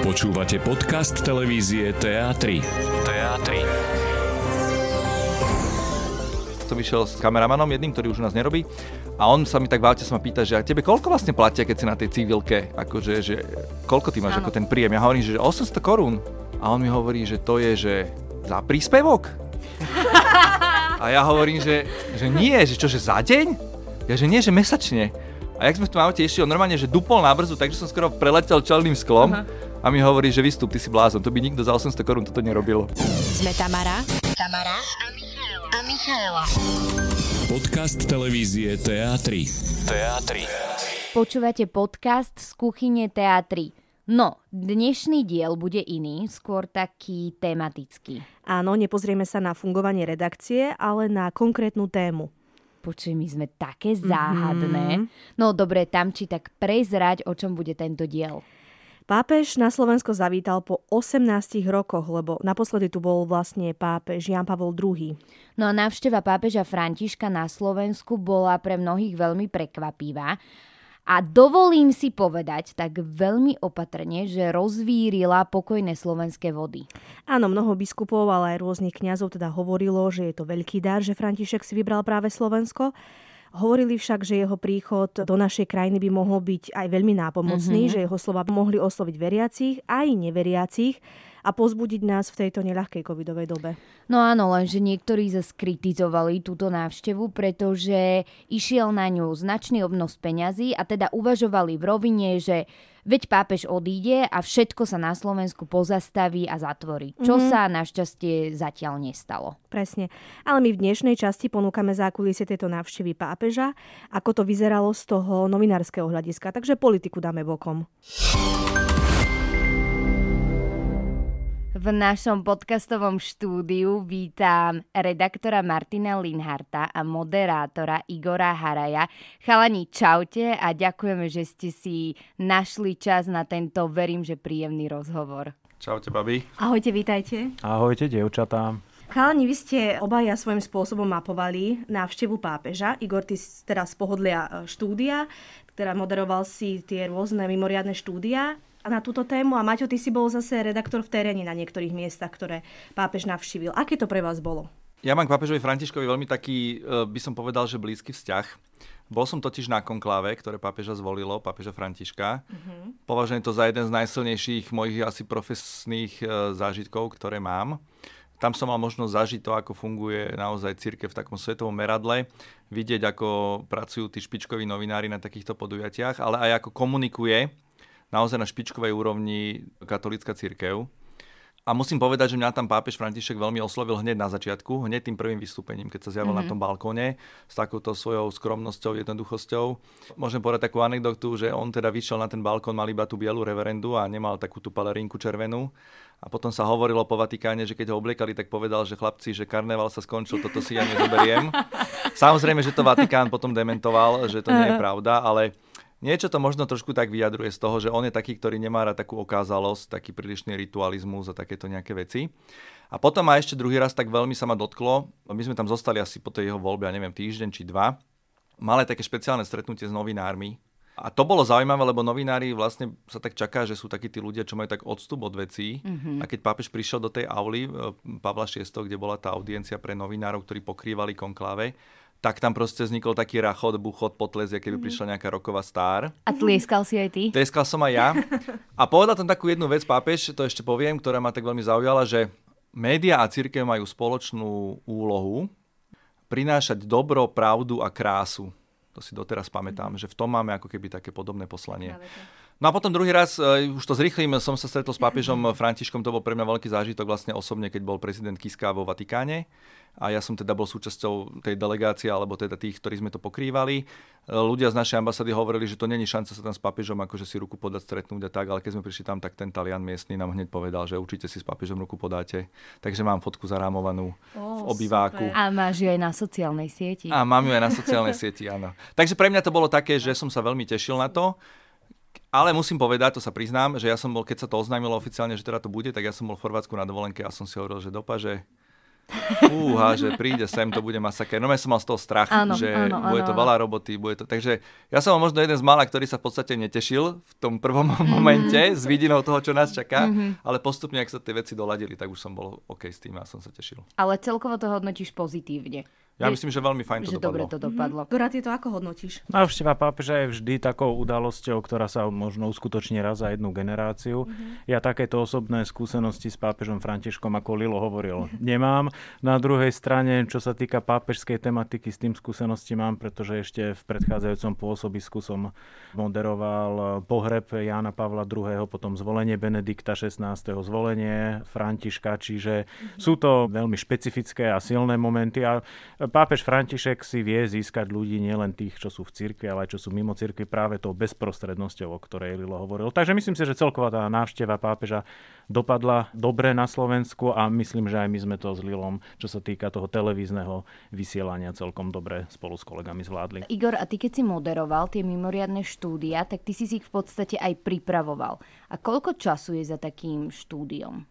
Počúvate podcast televízie TA3. TA3. Som išiel s kameramanom jedným, ktorý už u nás nerobí a on sa mi tak v aute sa ma pýta, že a tebe koľko vlastne platia, keď si na tej civilke, akože, že koľko ty máš Áno. ako ten príjem? Ja hovorím, že 800 korún. A on mi hovorí, že to je, že za príspevok? A ja hovorím, že, že nie, že čo, že za deň? Ja, že nie, že mesačne. A jak sme v tom aute išli, on normálne, že dupol na brzu, takže som skoro preletel čelným sklom a mi hovorí, že vystup, ty si blázon, to by nikto za 800 korún toto nerobil. Sme Tamara Tamara a Michaela. A Michaela. Podcast televízie TA3. TA3. Počúvate podcast z kuchyne teatry. No, dnešný diel bude iný, skôr taký tematický. Áno, nepozrieme sa na fungovanie redakcie, ale na konkrétnu tému. Počuj, my sme také záhadné. No dobre, tam či tak prezrať, o čom bude tento diel. Pápež na Slovensko zavítal po 18 rokoch, lebo naposledy tu bol vlastne pápež Jan Pavol II. No a návšteva pápeža Františka na Slovensku bola pre mnohých veľmi prekvapivá. A dovolím si povedať tak veľmi opatrne, že rozvírila pokojné slovenské vody. Áno, mnoho biskupov, ale aj rôznych kňazov teda hovorilo, že je to veľký dar, že František si vybral práve Slovensko. Hovorili však, že jeho príchod do našej krajiny by mohol byť aj veľmi nápomocný, že jeho slova mohli osloviť veriacich aj neveriacich a pozbudiť nás v tejto neľahkej covidovej dobe. No áno, lenže niektorí zase kritizovali túto návštevu, pretože išiel na ňu značný obnos peňazí a teda uvažovali v rovine, že veď pápež odíde a všetko sa na Slovensku pozastaví a zatvorí. Čo sa našťastie zatiaľ nestalo. Presne. Ale my v dnešnej časti ponúkame zákulisie tejto návštevy pápeža, ako to vyzeralo z toho novinárskeho hľadiska. Takže politiku dáme bokom. V našom podcastovom štúdiu vítam redaktora Martina Linharta a moderátora Igora Haraja. Chalani, čaute a ďakujeme, že ste si našli čas na tento, verím, že príjemný rozhovor. Čaute, babi. Ahojte, vítajte. Ahojte, dievčatá. Chalani, vy ste obaja svojím spôsobom mapovali návštevu pápeža. Igor, ty teraz z pohodlia e, štúdia, teda moderoval si tie rôzne mimoriadne štúdia na túto tému a Maťo, ty si bol zase redaktor v teréne na niektorých miestach, ktoré pápež navštívil. Aké to pre vás bolo? Ja mám k pápežovi Františkovi veľmi taký, e, by som povedal, že blízky vzťah. Bol som totiž na konkláve, ktoré pápeža zvolilo, pápeža Františka. Považujem to za jeden z najsilnejších mojich asi profesných e, zážitkov, ktoré mám. Tam som mal možnosť zažiť to, ako funguje naozaj církev v takom svetovom meradle, vidieť, ako pracujú tí špičkoví novinári na takýchto podujatiach, ale aj ako komunikuje naozaj na špičkovej úrovni katolícka církev. A musím povedať, že mňa tam pápež František veľmi oslovil hneď na začiatku, hneď tým prvým vystúpením, keď sa zjavil mm-hmm. na tom balkóne s takouto svojou skromnosťou, jednoduchosťou. Môžem povedať takú anekdotu, že on teda vyšiel na ten balkón, mal iba tú bielu reverendu a nemal takú tú palerinku červenú. A potom sa hovorilo po Vatikáne, že keď ho obliekali, tak povedal, že chlapci, že karneval sa skončil, toto si ja nezoberiem. Samozrejme, že to Vatikán potom dementoval, že to nie je pravda, ale Niečo to možno trošku tak vyjadruje z toho, že on je taký, ktorý nemá rád takú okázalosť, taký prílišný ritualizmus a takéto nejaké veci. A potom ma ešte druhý raz tak veľmi sa ma dotklo, my sme tam zostali asi po tej jeho voľbe, ja neviem, týždeň či dva, malé také špeciálne stretnutie s novinármi. A to bolo zaujímavé, lebo novinári vlastne sa tak čaká, že sú takí tí ľudia, čo majú tak odstup od vecí. Mm-hmm. A keď pápež prišiel do tej auly e, Pavla VI, kde bola tá audiencia pre novinárov, ktorí pokrývali konkláve, tak tam proste vznikol taký rachot, buchot, potles, keby mm-hmm. prišla nejaká roková star. A tlieskal si aj ty? Tlieskal som aj ja. A povedal tam takú jednu vec pápež, to ešte poviem, ktorá ma tak veľmi zaujala, že média a církev majú spoločnú úlohu prinášať dobro, pravdu a krásu. To si doteraz pamätám, že v tom máme ako keby také podobné poslanie. No a potom druhý raz, uh, už to zrýchlim, som sa stretol s pápežom Františkom, to bol pre mňa veľký zážitok vlastne osobne, keď bol prezident Kiska vo Vatikáne a ja som teda bol súčasťou tej delegácie, alebo teda tých, ktorí sme to pokrývali. E, Ľudia z našej ambasády hovorili, že to není šanca sa tam s pápežom akože si ruku podať, stretnúť a tak, ale keď sme prišli tam, tak ten Talian miestny nám hneď povedal, že určite si s pápežom ruku podáte. Takže mám fotku zarámovanú v obýváku. super. A máš ju aj na sociálnej sieti. A mám ju aj na sociálnej sieti, áno. Takže pre mňa to bolo také, že som sa veľmi tešil na to. Ale musím povedať, to sa priznám, že ja som bol, keď sa to oznámilo oficiálne, že teda to bude, tak ja som bol v Chorvátsku na dovolenke a som si hovoril, že dopa, že fúha, že príde sem, to bude masaker. No ja som mal z toho strach, Áno, že áno, bude áno, to áno. veľa roboty, bude to... Takže ja som možno jeden z mála, ktorý sa v podstate netešil v tom prvom momente s vidinou toho, čo nás čaká, Mhm. ale postupne, ak sa tie veci doladili, tak už som bol OK s tým a som sa tešil. Ale celkovo to hodnotíš pozitívne. Ja Že- myslím, že veľmi fajn to že dobre dopadlo. to dopadlo. Gora, ty to ako hodnotíš? Návšteva pápeža je vždy takou udalosťou, ktorá sa možno uskutoční raz za jednu generáciu. Ja takéto osobné skúsenosti s pápežom Františkom, ako Lilo hovoril, nemám. Na druhej strane, čo sa týka pápežskej tematiky, s tým skúsenosti mám, pretože ešte v predchádzajúcom pôsobisku som moderoval pohreb Jána Pavla II., potom zvolenie Benedikta XVI., zvolenie Františka, čiže sú to veľmi špecifické a silné momenty a pápež František si vie získať ľudí nielen tých, čo sú v cirkvi, ale aj čo sú mimo cirkvi práve tou bezprostrednosťou, o ktorej Lilo hovoril. Takže myslím si, že celková tá návšteva pápeža dopadla dobre na Slovensku a myslím, že aj my sme to s Lilom, čo sa týka toho televízneho vysielania, celkom dobre spolu s kolegami zvládli. Igor, a ty keď si moderoval tie mimoriadne štúdia, tak ty si ich v podstate aj pripravoval. A koľko času je za takým štúdiom?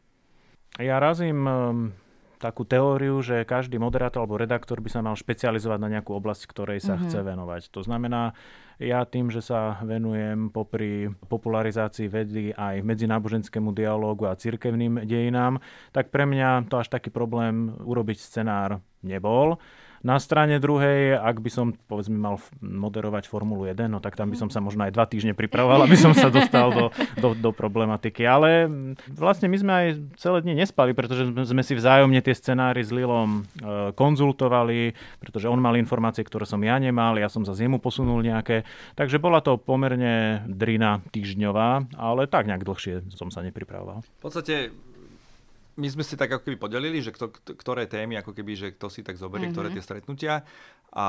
Ja razím um, takú teóriu, že každý moderátor alebo redaktor by sa mal špecializovať na nejakú oblasť, ktorej sa mm-hmm. chce venovať. To znamená, ja tým, že sa venujem popri popularizácii vedy aj medzináboženskému dialógu a cirkevným dejinám, tak pre mňa to až taký problém urobiť scenár nebol. Na strane druhej, ak by som povedzme mal moderovať Formulu 1, no tak tam by som sa možno aj dva týždne pripravoval, aby som sa dostal do, do, do problematiky. Ale vlastne my sme aj celé dni nespali, pretože sme- si vzájomne tie scenári s Lilom e, konzultovali, pretože on mal informácie, ktoré som ja nemal, ja som za jemu posunul nejaké. Takže bola to pomerne drina týždňová, ale tak nejak dlhšie som sa nepripravoval. V podstate my sme si tak ako keby podelili, že kto, kto- ktoré témy, ako keby, že kto si tak zoberie, mm-hmm. ktoré tie stretnutia. A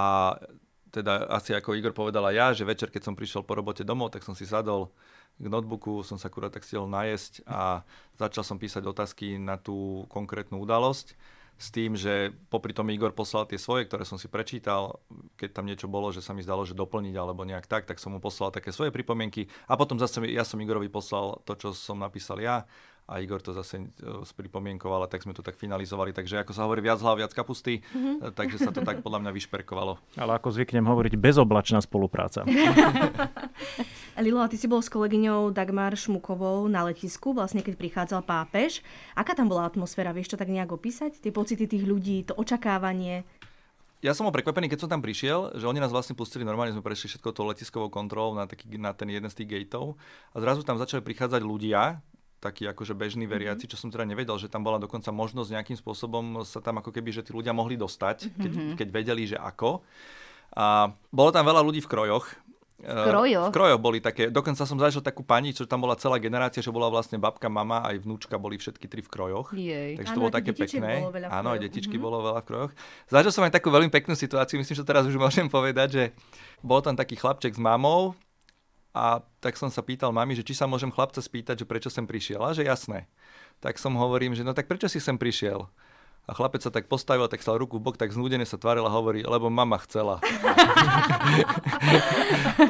teda asi ako Igor povedala ja, že večer, keď som prišiel po robote domov, tak som si sadol k notebooku, som sa akurát tak stihol najesť a začal som písať otázky na tú konkrétnu udalosť s tým, že popri tom Igor poslal tie svoje, ktoré som si prečítal, keď tam niečo bolo, že sa mi zdalo, že doplniť alebo nejak tak, tak som mu poslal také svoje pripomienky a potom zase ja som Igorovi poslal to, čo som napísal ja a Igor to zase e, spripomienkoval a tak sme to tak finalizovali. Takže ako sa hovorí, viac hlav, viac kapusty, mm-hmm. takže sa to tak podľa mňa vyšperkovalo. Ale ako zvyknem hovoriť, bezoblačná spolupráca. Lilo, a ty si bol s kolegyňou Dagmar Šmukovou na letisku, vlastne keď prichádzal pápež. Aká tam bola atmosféra? Vieš to tak nejak opísať? Tie pocity tých ľudí, to očakávanie? Ja som bol prekvapený, keď som tam prišiel, že oni nás vlastne pustili normálne, sme prešli všetko tou letiskovou kontrolou na, taký, na ten jeden z tých gateov a zrazu tam začali prichádzať ľudia, takí akože bežní veriaci, čo som teda nevedel, že tam bola dokonca možnosť nejakým spôsobom sa tam ako keby, že tí ľudia mohli dostať, keď, keď vedeli, že ako. A bolo tam veľa ľudí v krojoch. V krojoch? V krojoch boli také, dokonca som zažil takú pani, čo tam bola celá generácia, že bola vlastne babka, mama, aj vnúčka, boli všetky tri v krojoch. Jej. Takže to bolo také pekné. bolo Áno, aj detičky Mhm. bolo veľa v krojoch. Zažil som aj takú veľmi peknú situáciu, myslím, že teraz už môžem povedať, že bol tam taký chlapček s mamou a tak som sa pýtal mami, že či sa môžem chlapca spýtať, že prečo sem prišiel. A že jasné. Tak som hovorím, že no tak prečo si sem prišiel? A chlapec sa tak postavil, tak stal ruku v bok, tak znúdene sa tváril a hovorí, lebo mama chcela.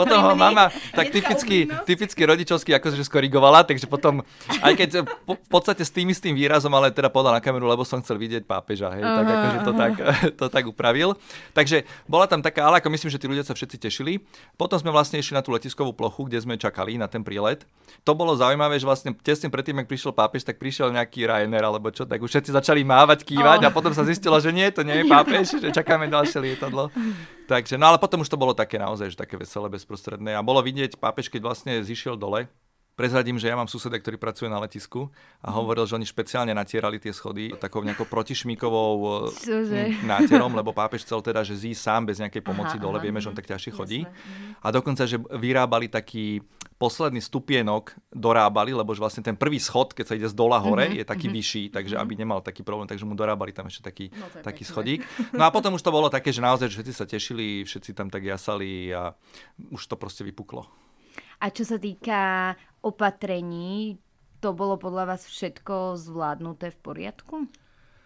potom ho mama tak typicky, typicky rodičovsky akože skorigovala, takže potom, aj keď po, v podstate s tým istým výrazom, ale teda podal na kameru, lebo som chcel vidieť pápeža, hej, tak akože to tak, to tak upravil. Takže bola tam taká, ale ako myslím, že tí ľudia sa všetci tešili. Potom sme vlastne išli na tú letiskovú plochu, kde sme čakali na ten prílet. To bolo zaujímavé, že vlastne tesne predtým, ak prišiel pápež, tak prišiel nejaký Ryanair alebo čo, tak už všetci začali mávať, kývať a potom sa zistilo, že nie, to nie je pápež, že čakáme ďalšie lietadlo. Takže, no ale potom už to bolo také naozaj, že také veselé, bezprostredné. A bolo vidieť pápež, keď vlastne zišiel dole, Prezradím, že ja mám suseda, ktorý pracuje na letisku a hovoril, že oni špeciálne natierali tie schody takou nejakou protišmíkovou e, Čože? m, nátierom, lebo pápež chcel teda, že zí sám bez nejakej pomoci Aha, dole, aha, vieme, že on tak ťažšie chodí. Jasné, A dokonca, že vyrábali taký posledný stupienok, dorábali, lebo že vlastne ten prvý schod, keď sa ide z dola hore, je taký vyšší, takže aby nemal taký problém, takže mu dorábali tam ešte taký, No, taký pekné. schodík. No a potom už to bolo také, že naozaj že všetci sa tešili, všetci tam tak jasali a už to proste vypuklo. A čo sa týka opatrení, to bolo podľa vás všetko zvládnuté v poriadku?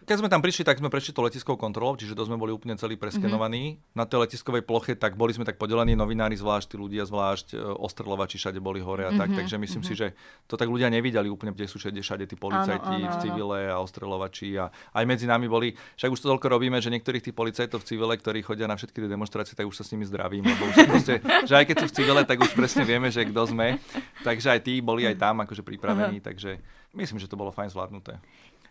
Keď sme tam prišli, tak sme prešli to letiskovou kontrolou, čiže to sme boli úplne celý preskenovaní. Mm-hmm. Na tej letiskovej ploche tak boli sme tak podelení, novinári zvlášť, tí ľudia zvlášť, e, ostreľovači všade boli hore a mm-hmm. tak, takže myslím mm-hmm. si, že to tak ľudia nevideli úplne, kde sú všade, všade tí policajti v civile a ostreľovači a aj medzi nami boli, však už to toľko robíme, že niektorých tých policajtov v civile, ktorí chodia na všetky tie demonstrácie, tak už sa s nimi zdravím, lebo už proste, že aj keď sú v civile, tak už presne vieme, že kto sme. Takže aj tí boli aj tam akože pripravení, uh-huh. takže myslím, že to bolo fajn zvládnuté.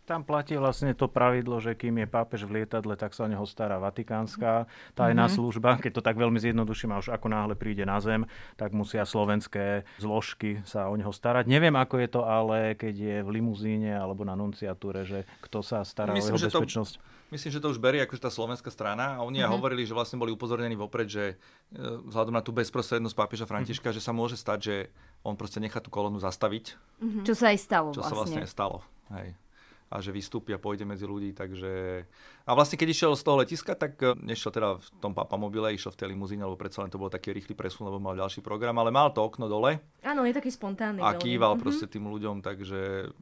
Tam platí vlastne to pravidlo, že kým je pápež v lietadle, tak sa o neho stará vatikánska tajná mm-hmm. služba. Keď to tak veľmi zjednoduším, a už ako náhle príde na zem, tak musia slovenské zložky sa o neho starať. Neviem, ako je to ale, keď je v limuzíne alebo na nunciatúre, že kto sa stará Myslím, o jeho bezpečnosť. To... Myslím, že to už berie akože tá slovenská strana a oni mm-hmm. hovorili, že vlastne boli upozornení vopred, že e, vzhľadom na tú bezprostrednosť pápeža Františka, mm-hmm. že sa môže stať, že on proste nechá tú kolonu zastaviť. Mm-hmm. Čo sa aj stalo Čo vlastne. sa vlastne aj stalo. Hej a že vystúpi a pôjde medzi ľudí, takže... A vlastne keď išiel z toho letiska, tak e, nešiel teda v tom papamobile, išiel v tej limuzíne, lebo predsa len to bol taký rýchly presun, lebo mal ďalší program, ale mal to okno dole. Áno, je taký spontánny. A kýval mm-hmm. proste tým ľuďom, takže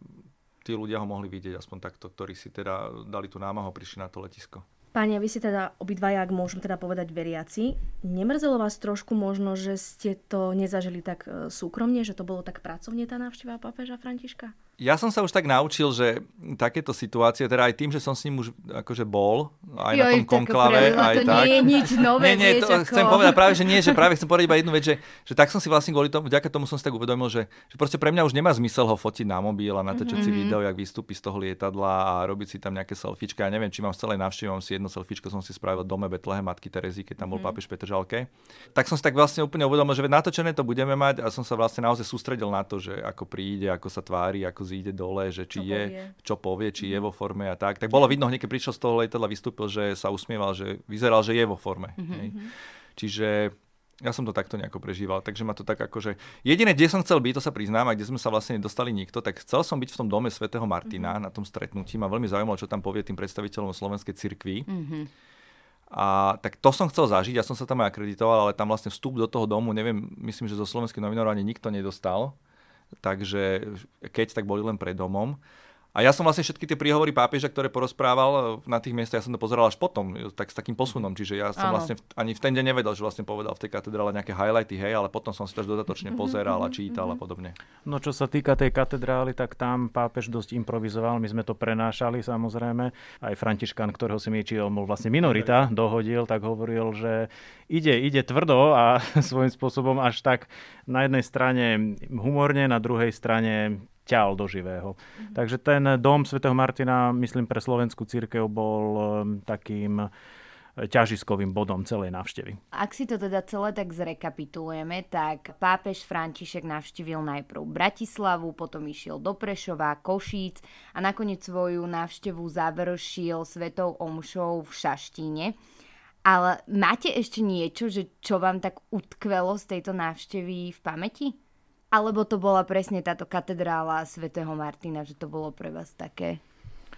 tí ľudia ho mohli vidieť aspoň takto, ktorí si teda dali tú námahu prišli na to letisko. Páni, vy ste teda obidvaja, ak môžem teda povedať veriaci, nemrzelo vás trošku možno, že ste to nezažili tak e, súkromne, že to bolo tak pracovne tá návšteva pápeža Františka? Ja som sa už tak naučil, že takéto situácie, teda aj tým, že som s ním už akože bol, aj Joj, na tom konklave, aj to tak. nie je nič nové, nie, nie, to ako... chcem povedať práve, že nie, že práve chcem povedať iba jednu vec, že, že tak som si vlastne kvôli tomu, vďaka tomu som si tak uvedomil, že, že proste pre mňa už nemá zmysel ho fotiť na mobil a natočiť mm-hmm. si video, jak vystúpi z toho lietadla a robiť si tam nejaké selfiečka. Ja neviem, či mám z celej návštevy, mám si jedno selfiečko, som si spravil dome Betlehem matky Terezy, keď tam bol mm-hmm. pápež Petr Žalke. Tak som si tak vlastne úplne uvedomil, že natočené to budeme mať a som sa vlastne naozaj sústredil na to, že ako príde, ako sa tvári, ako zíde dole, že či čo je, povie. čo povie, či je mhm. vo forme a tak. Tak bolo vidno hneď, keď prišiel z toho lietadla, vystúpil, že sa usmieval, že vyzeral, že je vo forme. Mm-hmm. Čiže ja som to takto nejako prežíval, takže ma to tak akože... Jediné, kde som chcel byť, to sa priznám, a kde sme sa vlastne nedostali nikto, tak chcel som byť v tom dome svätého Martina mm-hmm. na tom stretnutí. Ma veľmi zaujímalo, čo tam povie tým predstaviteľom slovenskej cirkvi. Mm-hmm. A tak to som chcel zažiť, ja som sa tam aj akreditoval, ale tam vlastne vstup do toho domu, neviem, myslím, že zo slovenských novinárov ani nikto nedostal takže keď, tak boli len pred domom. A ja som vlastne všetky tie príhovory pápeža, ktoré porozprával na tých miestach, ja som to pozeral až potom, tak s takým posunom. Čiže ja som Áno. vlastne ani v ten deň nevedel, že vlastne povedal v tej katedrále nejaké highlighty, hej, ale potom som si to dodatočne pozeral a čítal a podobne. No čo sa týka tej katedrály, tak tam pápež dosť improvizoval, my sme to prenášali samozrejme. Aj Františkan, ktorého si mi on bol vlastne minorita, dohodil, tak hovoril, že ide, ide tvrdo a svojím spôsobom až tak na jednej strane humorne, na druhej strane ťal do živého. Mm-hmm. Takže ten dom svätého Martina, myslím, pre slovenskú církev bol um, takým uh, ťažiskovým bodom celej návštevy. Ak si to teda celé tak zrekapitulujeme, tak pápež František navštívil najprv Bratislavu, potom išiel do Prešova, Košíc a nakoniec svoju návštevu završil svetou omšou v Šaštíne. Ale máte ešte niečo, že čo vám tak utkvelo z tejto návštevy v pamäti? Alebo to bola presne táto katedrála svätého Martina, že to bolo pre vás také?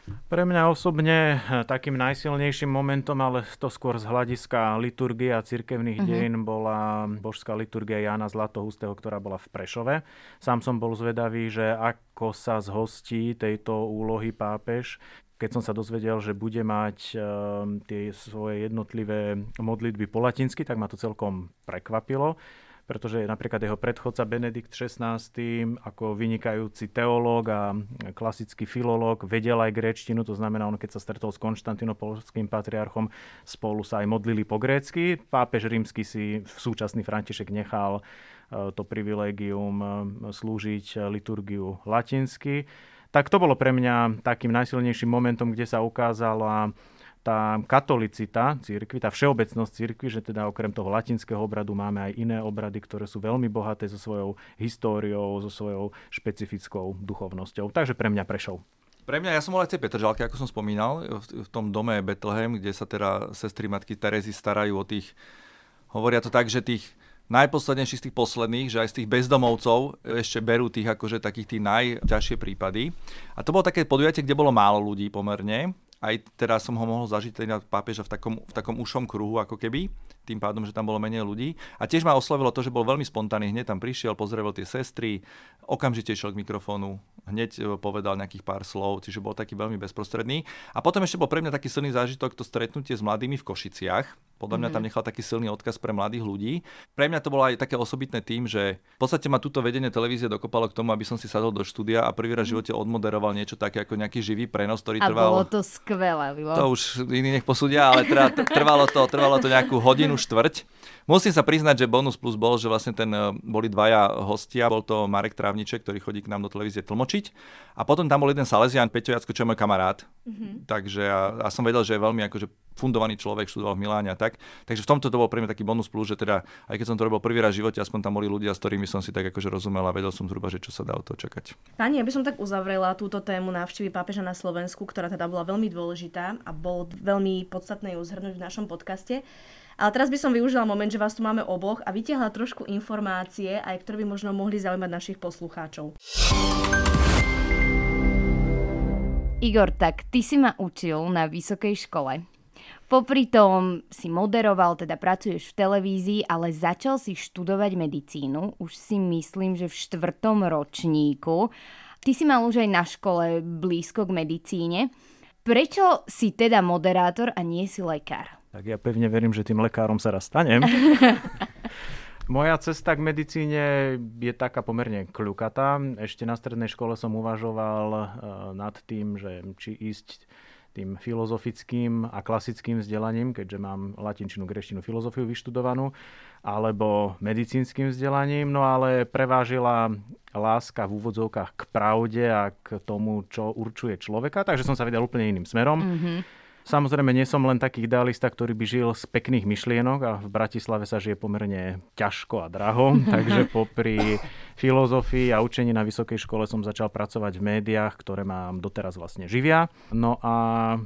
Pre mňa osobne eh, takým najsilnejším momentom, ale to skôr z hľadiska liturgie a cirkevných uh-huh. dejín bola božská liturgia Jána Zlatohustého, ktorá bola v Prešove. Sám som bol zvedavý, že ako sa zhostí tejto úlohy pápež, keď som sa dozvedel, že bude mať uh, tie svoje jednotlivé modlitby po latinsky, tak ma to celkom prekvapilo pretože napríklad jeho predchodca Benedikt XVI ako vynikajúci teológ a klasický filológ vedel aj gréčtinu, to znamená, on keď sa stretol s konštantinopolským patriarchom, spolu sa aj modlili po grécky. Pápež rímsky si súčasný František nechal e, to privilégium e, slúžiť liturgiu latinsky. Tak to bolo pre mňa takým najsilnejším momentom, kde sa ukázala tá katolicita církvy, tá všeobecnosť církvy, že teda okrem toho latinského obradu máme aj iné obrady, ktoré sú veľmi bohaté so svojou históriou, so svojou špecifickou duchovnosťou. Takže pre mňa prešol. Pre mňa, ja som bol aj tej Petržalke, ako som spomínal, v, v tom dome Bethlehem, kde sa teda sestry matky Terezy starajú o tých, hovoria to tak, že tých najposlednejších z tých posledných, že aj z tých bezdomovcov ešte berú tých akože takých tých najťažšie prípady. A to bolo také podujatie, kde bolo málo ľudí pomerne aj teraz som ho mohol zažiť teda pápeža v takom, v takom ušom kruhu ako keby, tým pádom, že tam bolo menej ľudí. A tiež ma oslovilo to, že bol veľmi spontánny, hneď tam prišiel, pozrel tie sestry, okamžite išiel k mikrofónu, hneď e, povedal nejakých pár slov, čiže bol taký veľmi bezprostredný. A potom ešte bol pre mňa taký silný zážitok to stretnutie s mladými v Košiciach, podľa mňa tam mhm. nechal taký silný odkaz pre mladých ľudí. Pre mňa to bolo aj také osobitné tým, že v podstate ma túto vedenie televízie dokopalo k tomu, aby som si sadol do štúdia a prvý raz v živote odmoderoval niečo také ako nejaký živý prenos, ktorý a trval... bolo to skvelé, Lilo. To už iní nech posúdia, ale teda trvalo to, trvalo to nejakú hodinu štvrť. Musím sa priznať, že bonus plus bol, že vlastne ten, e, boli dvaja hostia. Bol to Marek Trávniček, ktorý chodí k nám do televízie tlmočiť. A potom tam bol jeden Salesian, Peťo Jacko, čo je môj kamarát. Mm-hmm. Takže ja, ja, som vedel, že je veľmi akože fundovaný človek, študoval v Miláne a tak. Takže v tomto to bol pre mňa taký bonus plus, že teda, aj keď som to robil prvý raz v živote, aspoň tam boli ľudia, s ktorými som si tak akože rozumel a vedel som zhruba, že čo sa dá od toho čakať. Pani, ja by som tak uzavrela túto tému návštevy pápeža na Slovensku, ktorá teda bola veľmi dôležitá a bolo veľmi podstatné ju zhrnúť v našom podcaste. Ale teraz by som využila moment, že vás tu máme oboch a vytiahla trošku informácie, aj ktoré by možno mohli zaujímať našich poslucháčov. Igor, tak ty si ma učil na vysokej škole. Popri tom si moderoval, teda pracuješ v televízii, ale začal si študovať medicínu. Už si myslím, že v štvrtom ročníku. Ty si mal už aj na škole blízko k medicíne. Prečo si teda moderátor a nie si lekár? Tak ja pevne verím, že tým lekárom sa raz stanem. Moja cesta k medicíne je taká pomerne kľukatá. Ešte na strednej škole som uvažoval uh, nad tým, že či ísť tým filozofickým a klasickým vzdelaním, keďže mám latinčinu, greštinu, filozofiu vyštudovanú, alebo medicínskym vzdelaním, no ale prevážila láska v úvodzovkách k pravde a k tomu, čo určuje človeka, takže som sa vydal úplne iným smerom. Mm-hmm Samozrejme, nie som len taký idealista, ktorý by žil z pekných myšlienok a v Bratislave sa žije pomerne ťažko a draho, takže popri filozofii a učení na vysokej škole som začal pracovať v médiách, ktoré mám doteraz vlastne živia. No a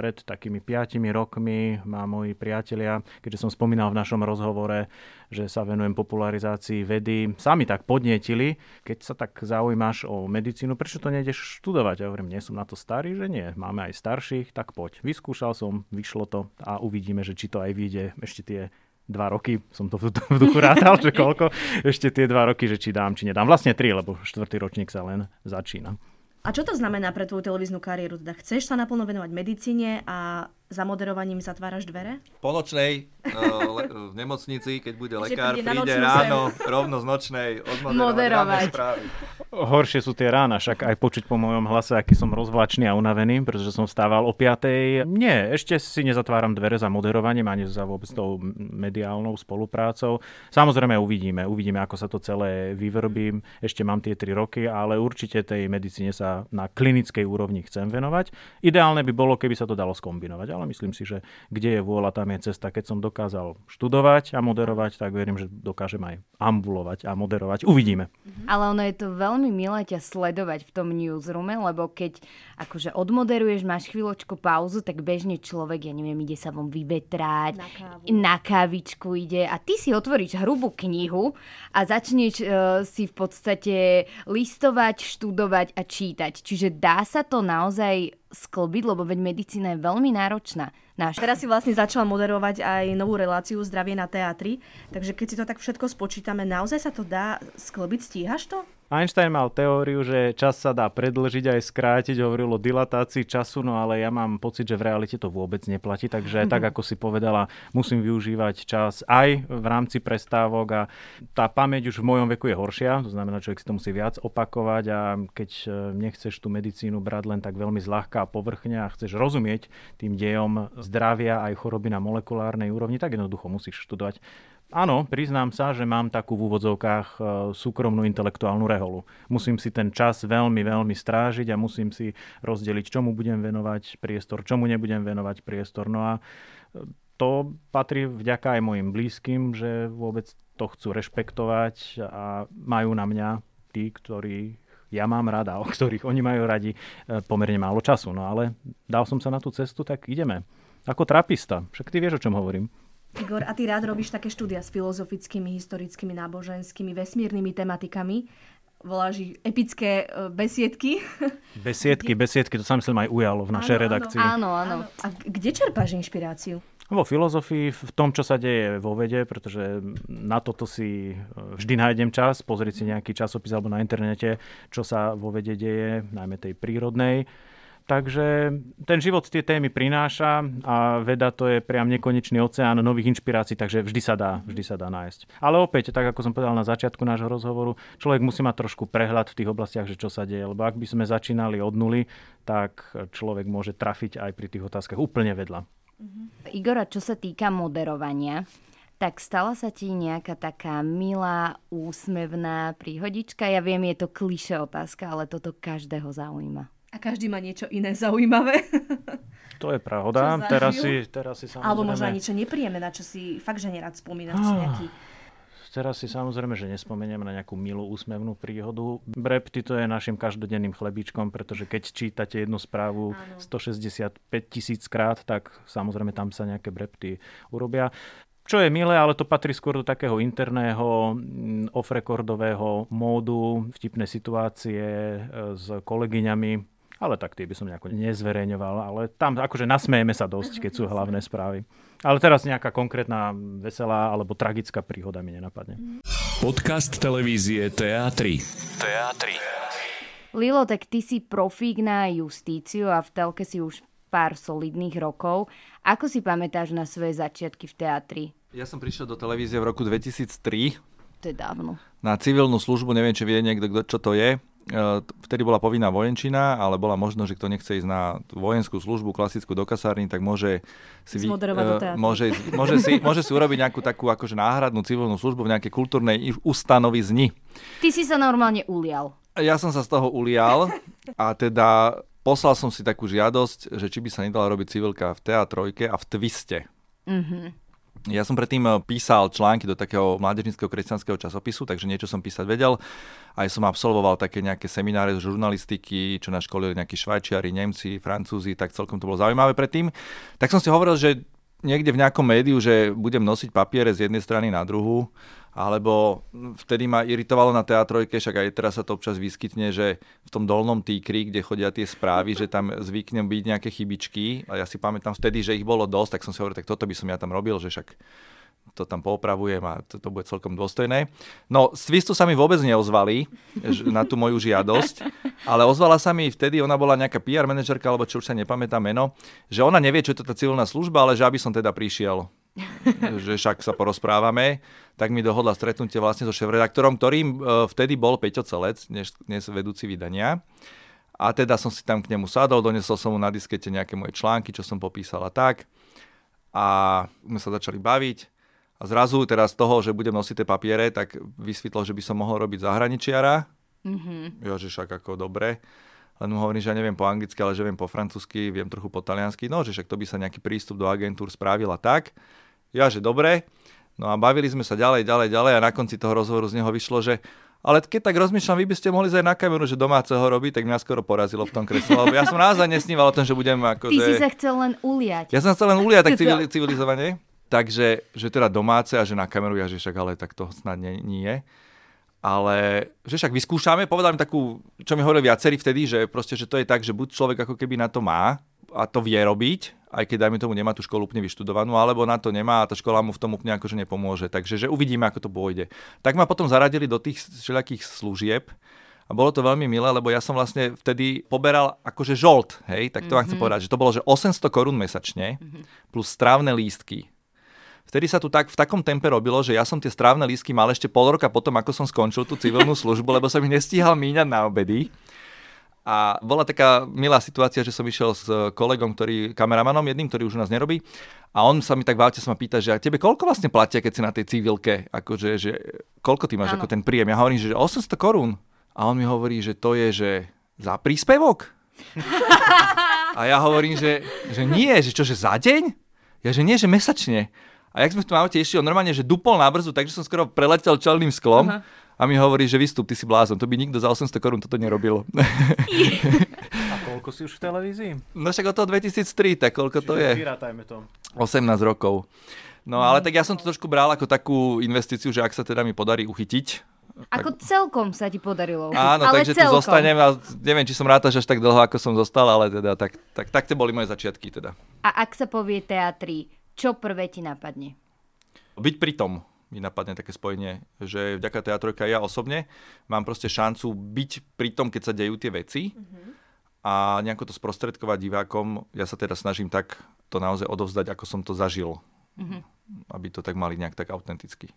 pred takými piatimi rokmi ma moji priatelia, keďže som spomínal v našom rozhovore, že sa venujem popularizácii vedy, sami tak podnietili, keď sa tak zaujímaš o medicínu, prečo to nejdeš študovať? Ja hovorím, nie som na to starý, že nie, máme aj starších, tak poď. Vyskúšal som, vyšlo to a uvidíme, že či to aj vyjde ešte tie dva roky, som to v duchu rátal, že koľko, ešte tie dva roky, že či dám, či nedám. Vlastne tri, lebo štvrtý ročník sa len začína. A čo to znamená pre tvoju televíznu kariéru? Teda chceš sa naplno venovať medicíne a za moderovaním zatváraš dvere? Po nočnej, uh, le, v nemocnici, keď bude lekár, príde, príde ráno, sem. rovno z nočnej odmoderovať správy. Horšie sú tie rána, však aj počuť po mojom hlase, aký som rozvlačný a unavený, pretože som vstával o 5. Nie, ešte si nezatváram dvere za moderovaním, ani za vôbec tou mediálnou spoluprácou. Samozrejme uvidíme, uvidíme, ako sa to celé vyvrbím. Ešte mám tie 3 roky, ale určite tej medicíne sa na klinickej úrovni chcem venovať. Ideálne by bolo, keby sa to dalo skombinovať, ale myslím si, že kde je vôľa, tam je cesta. Keď som dokázal študovať a moderovať, tak verím, že dokážem aj ambulovať a moderovať. Uvidíme. Ale ono je to veľmi milé ťa sledovať v tom newsroome, lebo keď akože odmoderuješ, máš chvíľočku pauzu, tak bežne človek, ja neviem, ide sa vom vyvetrať, na, kávu. na kávičku ide a ty si otvoríš hrubú knihu a začneš uh, si v podstate listovať, študovať a čítať. Čiže dá sa to naozaj sklbiť, lebo veď medicína je veľmi náročná. Náš. Teraz si vlastne začal moderovať aj novú reláciu Zdravie na teatri, takže keď si to tak všetko spočítame, naozaj sa to dá sklbiť, stíhaš to? Einstein mal teóriu, že čas sa dá predlžiť aj skrátiť, hovoril o dilatácii času, no ale ja mám pocit, že v realite to vôbec neplatí, takže mm-hmm. tak ako si povedala, musím využívať čas aj v rámci prestávok a tá pamäť už v mojom veku je horšia, to znamená, človek si to musí viac opakovať a keď e, nechceš tú medicínu brať len tak veľmi zľahka a povrchne a chceš rozumieť tým dejom zdravia aj choroby na molekulárnej úrovni, tak jednoducho musíš študovať Áno, priznám sa, že mám takú v úvodzovkách e, súkromnú intelektuálnu reholu. Musím si ten čas veľmi, veľmi strážiť a musím si rozdeliť, čomu budem venovať priestor, čomu nebudem venovať priestor. No a e, to patrí vďaka aj mojim blízkym, že vôbec to chcú rešpektovať a majú na mňa tí, ktorí ja mám rada, o ktorých oni majú radi, e, pomerne málo času. No ale dal som sa na tú cestu, tak ideme. Ako trapista. Však ty vieš, o čom hovorím. Igor, a ty rád robíš také štúdia s filozofickými, historickými, náboženskými, vesmírnymi tematikami. voláš epické e, besiedky. Besiedky, besiedky, to sa myslím aj ujalo v našej Áno, áno. redakcii. Áno, áno. A kde čerpáš inšpiráciu? Vo filozofii, v tom, čo sa deje vo vede, pretože na toto si e, vždy nájdem čas, pozrieť si nejaký časopis alebo na internete, čo sa vo vede deje, najmä tej prírodnej. Takže ten život tie témy prináša a veda to je priam nekonečný oceán nových inšpirácií, takže vždy sa dá, vždy sa dá nájsť. Ale opäť, tak ako som povedal na začiatku nášho rozhovoru, človek musí mať trošku prehľad v tých oblastiach, že čo sa deje, lebo ak by sme začínali od nuly, tak človek môže trafiť aj pri tých otázkach úplne vedľa. Igora, čo sa týka moderovania, tak stala sa ti nejaká taká milá, úsmevná príhodička? Ja viem, je to kliše otázka, ale toto každého zaujíma. A každý má niečo iné zaujímavé. To je pravda. Teraz si, teraz si samozrejme... Alebo možno niečo nepríjemné, na čo si fakt, že nerad spomínaš. Ah. nejaký... Teraz si samozrejme, že nespomeniem na nejakú milú úsmevnú príhodu. Brepty to je našim každodenným chlebíčkom, pretože keď čítate jednu správu 165 tisíc krát, tak samozrejme tam sa nejaké brepty urobia. Čo je milé, ale to patrí skôr do takého interného, mm, off-recordového módu, vtipné situácie e, s kolegyňami, ale tak tie by som nejako nezverejňoval, ale tam akože nasmejeme sa dosť, keď sú hlavné správy. Ale teraz nejaká konkrétna veselá alebo tragická príhoda mi nenapadne. Podcast televízie TA3. TA3. Lilo, tak ty si profík na justíciu a v telke si už pár solidných rokov. Ako si pamätáš na svoje začiatky v teatri? Ja som prišiel do televízie v roku 2003 To je dávno. na civilnú službu, neviem, či vie niekto, kto- čo to je. E, Vtedy bola povinná vojenčina, ale bola možnosť, že kto nechce ísť na vojenskú službu, klasickú do kasárny, tak môže si, Zmoderovať do e, teatru. môže, môže, si, môže si urobiť nejakú takú akože náhradnú civilnú službu v nejakej kultúrnej ustanovizni. Ty si sa normálne ulial. Ja som sa z toho ulial a teda poslal som si takú žiadosť, že či by sa nedala robiť civilka v teatrojke a v twiste. Ja som predtým eh, písal články do takého mládežnického kresťanského časopisu, takže niečo som písať vedel. Aj som absolvoval také nejaké semináre z žurnalistiky, čo nás školili nejakí Švajčiari, Nemci, Francúzi, tak celkom to bolo zaujímavé predtým. Tak som si hovoril, že niekde v nejakom médiu, že budem nosiť papiere z jednej strany na druhú, alebo vtedy ma iritovalo na teatrojke, však aj teraz sa to občas vyskytne, že v tom dolnom týkri, kde chodia tie správy, že tam zvyknem byť nejaké chybičky a ja si pamätám vtedy, že ich bolo dosť, tak som si hovoril, tak toto by som ja tam robil, že však to tam poopravujem a to, to bude celkom dôstojné. No, z Twistu sa mi vôbec neozvali na tú moju žiadosť, ale ozvala sa mi vtedy, ona bola nejaká PR manažerka, alebo čo už sa nepamätá meno, že ona nevie, čo je to tá civilná služba, ale že aby som teda prišiel že však sa porozprávame, tak mi dohodla stretnutie vlastne so šéf-redaktorom, ktorým e, vtedy bol Peťo Celec, dnes, dnes vedúci vydania. A teda som si tam k nemu sadol, donesol som mu na diskete nejaké moje články, čo som popísal a tak. A sme sa začali baviť. A zrazu teraz z toho, že budem nosiť tie papiere, tak vysvetlo, že by som mohol robiť zahraničiara. Mm-hmm. Ja, že však ako dobre. Len mu hovorím, že ja neviem po anglicky, ale že viem po francúzsky, viem trochu po taliansky. No, že však to by sa nejaký prístup do agentúr spravil a tak. Ja, že dobre. No a bavili sme sa ďalej, ďalej, ďalej a na konci toho rozhovoru z neho vyšlo, že ale keď tak rozmýšľam, vy by ste mohli zajsť na kameru, že domáceho robiť, tak mňa skoro porazilo v tom kresle, lebo ja som naozaj nesníval o tom, že budem ako... Ty že... si sa chcel len uliať. Ja som chcel len uliať tak civili- civilizovane. Takže, že teda domáce a že na kameru, ja že však ale tak to snad nie, nie. Ale že však vyskúšame, povedal mi takú, čo mi hovorili viacerí vtedy, že proste, že to je tak, že buď človek ako keby na to má a to vie robiť, aj keď dajme tomu nemá tú školu úplne vyštudovanú, alebo na to nemá a tá škola mu v tom úplne akože nepomôže. Takže že uvidíme, ako to pôjde. Tak ma potom zaradili do tých všelijakých služieb, a bolo to veľmi milé, lebo ja som vlastne vtedy poberal akože žolt, hej, tak to vám chcem povedať, že to bolo, že 800 korún mesačne plus strávne lístky. Vtedy sa tu tak, v takom tempe robilo, že ja som tie strávne lístky mal ešte pol roka potom, ako som skončil tú civilnú službu, lebo som ich nestíhal míňať na obedy. A bola taká milá situácia, že som išiel s kolegom, ktorý, kameramanom jedným, ktorý už u nás nerobí. A on sa mi tak v aute sa ma pýta, že a tebe koľko vlastne platia, keď si na tej civilke? Akože, že koľko ty máš Áno. ako ten príjem? Ja hovorím, že 800 korún. A on mi hovorí, že to je, že za príspevok? A ja hovorím, že, že nie, že čo, že za deň? Ja, že nie, že mesačne. A jak sme v tom aute išli, on normálne, že dupol na brzu, takže som skoro preletel čelným sklom. Aha. A mi hovorí, že vystup, ty si blázon, to by nikto za 800 korún toto nerobil. A koľko si už v televízii? no však od toho 2003, tak koľko to je? Vyrátajme to. 18 rokov. No ale tak ja som to trošku bral ako takú investíciu, že ak sa teda mi podarí uchytiť Ako celkom sa ti podarilo. Áno, ale takže celkom. tu zostanem a neviem, či som ráta, že až tak dlho, ako som zostal, ale teda tak, tak, tak to boli moje začiatky teda. A ak sa povie teatri, čo prvé ti napadne? Byť pri tom mi napadne také spojenie, že vďaka teatrojka ja osobne mám proste šancu byť pri tom, keď sa dejú tie veci a nejako to sprostredkovať divákom. Ja sa teda snažím tak to naozaj odovzdať, ako som to zažil. Aby to tak mali nejak tak autenticky.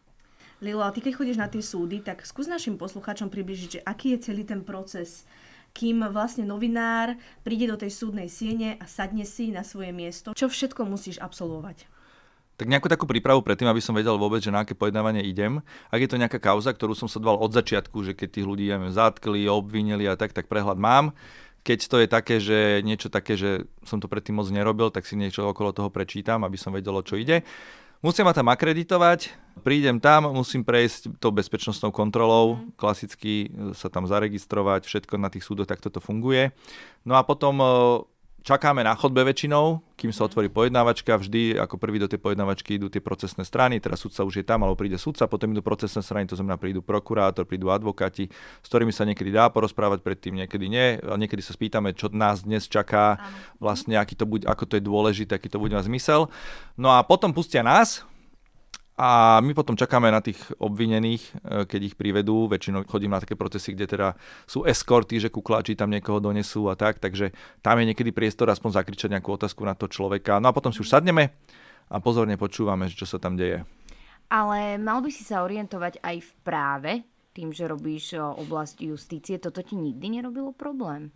Lilo, a ty keď chodíš na tie súdy, tak skús našim poslucháčom približiť, že aký je celý ten proces, kým vlastne novinár príde do tej súdnej siene a sadne si na svoje miesto. Čo všetko musíš absolvovať? Tak nejakú takú prípravu predtým, aby som vedel vôbec, že na aké pojednávanie idem. Ak je to nejaká kauza, ktorú som sledoval od začiatku, že keď tých ľudí ja neviem, zatkli, obvinili a tak, tak prehľad mám. Keď to je také, že niečo také, že som to predtým moc nerobil, tak si niečo okolo toho prečítam, aby som vedel, o čo ide. Musím ma tam akreditovať, prídem tam, musím prejsť tou bezpečnostnou kontrolou, klasicky sa tam zaregistrovať, všetko na tých súdoch takto to funguje. No a potom e, čakáme na chodbe väčšinou, kým sa otvorí pojednávačka, vždy ako prvý do tej pojednávačky idú tie procesné strany, teraz sudca už je tam, alebo príde sudca, potom idú procesné strany, to znamená prídu prokurátor, prídu advokáti, s ktorými sa niekedy dá porozprávať predtým, niekedy nie, a niekedy sa spýtame, čo nás dnes čaká, vlastne aký to bude, ako to je dôležité, aký to bude mať zmysel. No a potom pustia nás, a my potom čakáme na tých obvinených, e, keď ich privedú. Väčšinou chodím na také procesy, kde teda sú eskorty, že kukláči tam niekoho donesú a tak, takže tam je niekedy priestor aspoň zakričať nejakú otázku na to človeka. No a potom si už sadneme a pozorne počúvame, čo sa tam deje. Ale mal by si sa orientovať aj v práve, tým, že robíš o, oblasť justície. Toto ti nikdy nerobilo problém?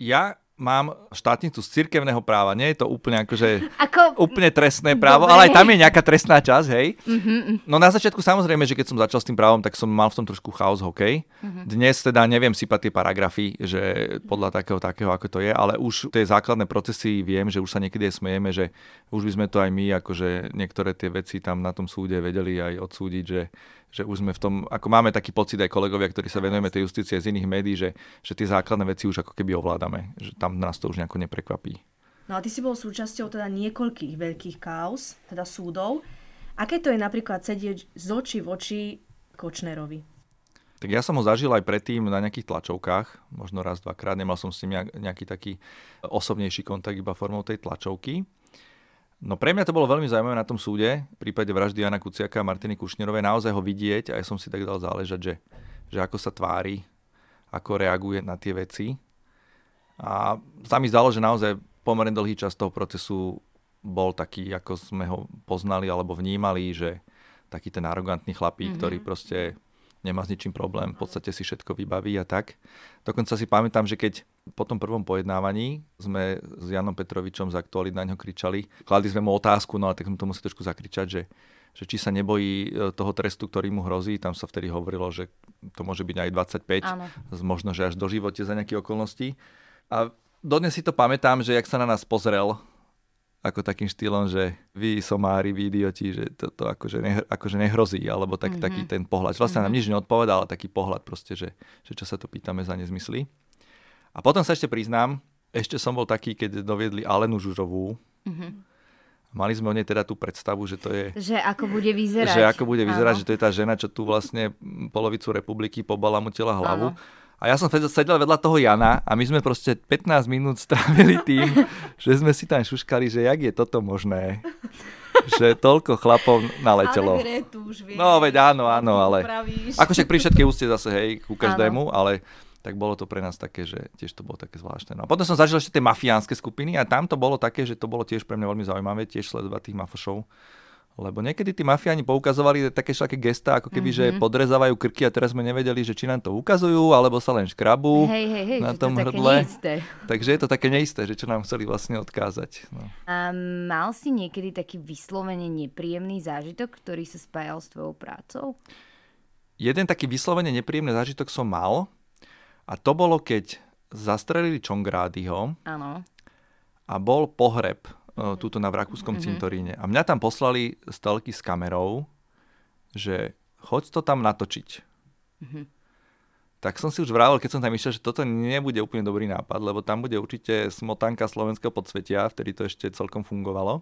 Ja mám štátnicu z cirkevného práva, nie je to úplne akože Ako... úplne trestné právo, Dobre. ale aj tam je nejaká trestná časť, hej. No na začiatku samozrejme, že keď som začal s tým právom, tak som mal v tom trošku chaos hokej. Dnes teda neviem sypať tie paragrafy, že podľa takého, takého, ako to je, ale už tie základné procesy viem, že už sa niekedy smejeme, že už by sme to aj my, akože niektoré tie veci tam na tom súde vedeli aj odsúdiť, že že už sme v tom, ako máme taký pocit aj kolegovia, ktorí sa venujeme tej justície z iných médií, že, že tie základné veci už ako keby ovládame, že tam nás to už nejako neprekvapí. No a ty si bol súčasťou teda niekoľkých veľkých kauz, teda súdov. Aké to je napríklad sedieť z očí v oči Kočnerovi? Tak ja som ho zažil aj predtým na nejakých tlačovkách, možno raz, dvakrát, nemal som s ním nejak- nejaký taký osobnejší kontakt iba formou tej tlačovky. No pre mňa to bolo veľmi zaujímavé na tom súde, v prípade vraždy Jana Kuciaka a Martiny Kušnerovej, naozaj ho vidieť a ja som si tak dal záležať, že, že ako sa tvári, ako reaguje na tie veci. A sa mi zdalo, že naozaj pomerne dlhý čas toho procesu bol taký, ako sme ho poznali alebo vnímali, že taký ten arogantný chlapík, mm-hmm. ktorý proste nemá s ničím problém, v podstate si všetko vybaví a tak. Dokonca si pamätám, že keď po tom prvom pojednávaní sme s Janom Petrovičom z Aktualit na ňo kričali, kladli sme mu otázku, no a tak sme to museli trošku zakričať, že, že či sa nebojí e, toho trestu, ktorý mu hrozí, tam sa vtedy hovorilo, že to môže byť aj 25, Áno. možno, že až do živote za nejaké okolností. A dodnes si to pamätám, že jak sa na nás pozrel, ako takým štýlom, že vy somári, vy idioti, že to, to akože, ne, akože nehrozí, alebo tak, mm-hmm. taký ten pohľad. Vlastne nám nič neodpovedal, ale taký pohľad proste, že, že čo sa to pýtame za nezmysly. A potom sa ešte priznám, ešte som bol taký, keď doviedli Alenu Žužovú. Mm-hmm. Mali sme o nej teda tú predstavu, že to je... Že ako bude vyzerať. Že ako bude vyzerať, Áno. že to je tá žena, čo tu vlastne polovicu republiky pobalamutila hlavu. Áno. A ja som sedel- vedľa toho Jana a my sme proste 15 minút strávili tým, že sme si tam šuškali, že jak je toto možné. Že toľko chlapov naletelo. Ale tu už vie. No veď áno, áno, ale... Pravíš. Ako však pri všetkej úste zase, hej, ku každému, ale tak bolo to pre nás také, že tiež to bolo také zvláštne. No a potom som zažil ešte tie mafiánske skupiny a tam to bolo také, že to bolo tiež pre mňa veľmi zaujímavé, tiež sledovať tých mafošov. Lebo niekedy tí mafiáni poukazovali také všaké gestá, ako keby, mm-hmm. že podrezávajú krky a teraz sme nevedeli, že či nám to ukazujú, alebo sa len škrabú Hej, hej, hej, na to tom také hrdle. neisté. Takže je to také neisté, že čo nám chceli vlastne odkázať. No. A mal si niekedy taký vyslovene nepríjemný zážitok, ktorý sa spájal s tvojou prácou? Jeden taký vyslovene nepríjemný zážitok som mal a to bolo, keď zastrelili Čongrádyho Áno. a bol pohreb túto na Rakúskom mm-hmm. cintoríne. A mňa tam poslali z telky s kamerou, že choď to tam natočiť. Mm-hmm. Tak som si už vravel, keď som tam išiel, že toto nebude úplne dobrý nápad, lebo tam bude určite smotanka slovenského podsvetia, vtedy to ešte celkom fungovalo.